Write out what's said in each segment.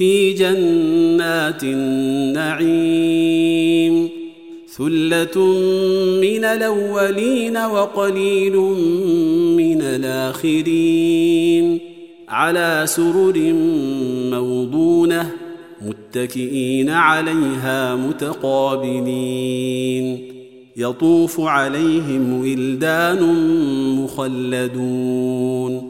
في جنات النعيم ثلة من الأولين وقليل من الآخرين على سرر موضونة متكئين عليها متقابلين يطوف عليهم ولدان مخلدون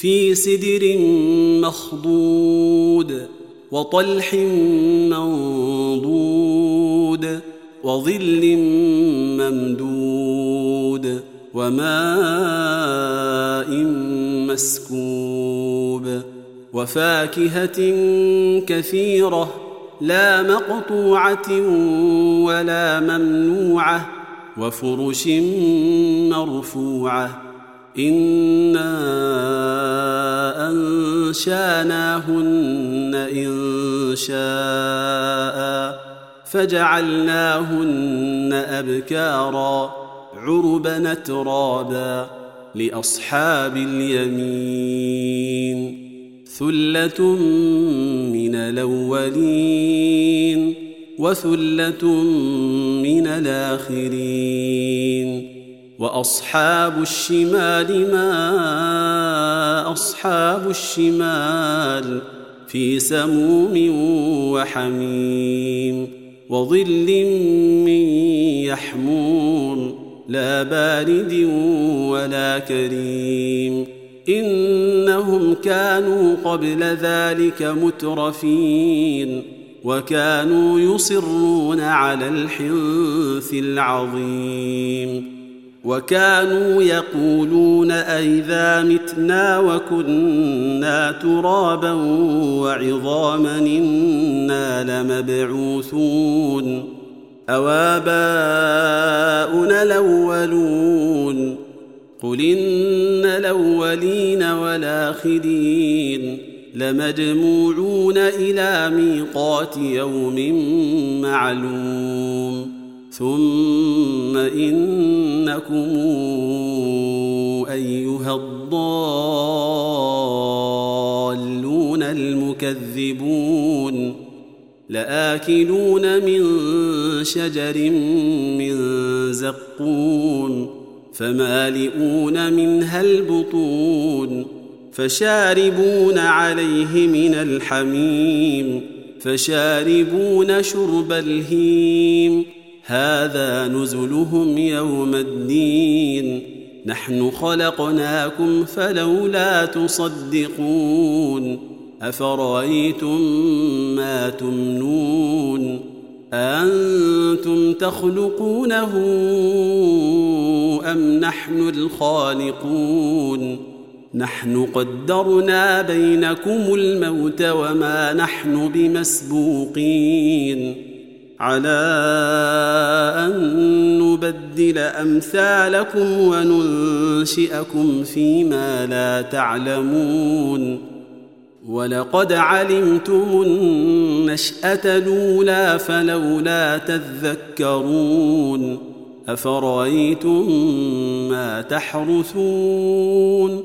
في سدر مخضود وطلح منضود وظل ممدود وماء مسكوب وفاكهة كثيرة لا مقطوعة ولا ممنوعة وفرش مرفوعة أنا انشاناهن ان شاء فجعلناهن ابكارا عربا ترابا لاصحاب اليمين ثله من الاولين وثله من الاخرين وأصحاب الشمال ما أصحاب الشمال في سموم وحميم وظل من يحموم لا بارد ولا كريم إنهم كانوا قبل ذلك مترفين وكانوا يصرون على الحنث العظيم وكانوا يقولون أئذا متنا وكنا ترابا وعظاما إنا لمبعوثون أواباؤنا الأولون قل إن الأولين والآخرين لمجموعون إلى ميقات يوم معلوم ثم إنكم أيها الضالون المكذبون لآكلون من شجر من زقون فمالئون منها البطون فشاربون عليه من الحميم فشاربون شرب الهيم هذا نزلهم يوم الدين. نحن خلقناكم فلولا تصدقون. أفرأيتم ما تمنون؟ أنتم تخلقونه أم نحن الخالقون؟ نحن قدرنا بينكم الموت وما نحن بمسبوقين. على أن نبدل أمثالكم وننشئكم فيما لا تعلمون. ولقد علمتم النشأة الأولى فلولا تذكرون. أفرأيتم ما تحرثون؟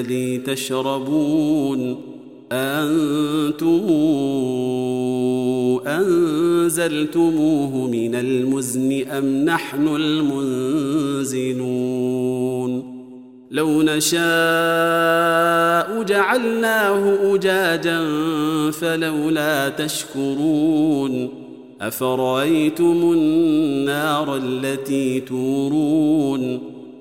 الذي تشربون أنتم أنزلتموه من المزن أم نحن المنزلون؟ لو نشاء جعلناه أجاجا فلولا تشكرون. أفرأيتم النار التي تورون؟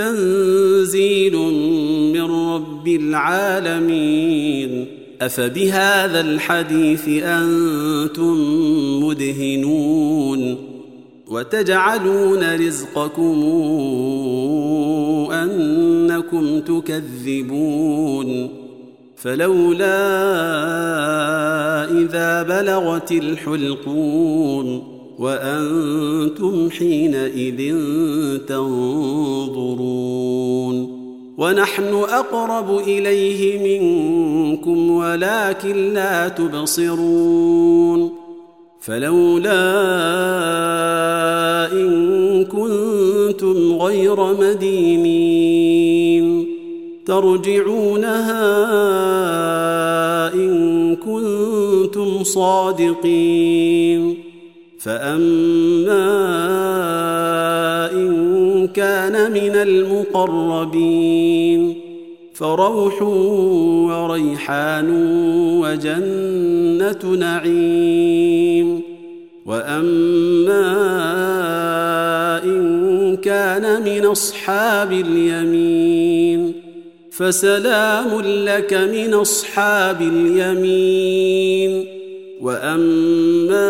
تنزيل من رب العالمين. أفبهذا الحديث أنتم مدهنون. وتجعلون رزقكم أنكم تكذبون. فلولا إذا بلغت الحلقون. وأنتم حينئذ تنظرون ونحن أقرب إليه منكم ولكن لا تبصرون فلولا إن كنتم غير مدينين ترجعونها إن كنتم صادقين فاما ان كان من المقربين فروح وريحان وجنه نعيم واما ان كان من اصحاب اليمين فسلام لك من اصحاب اليمين واما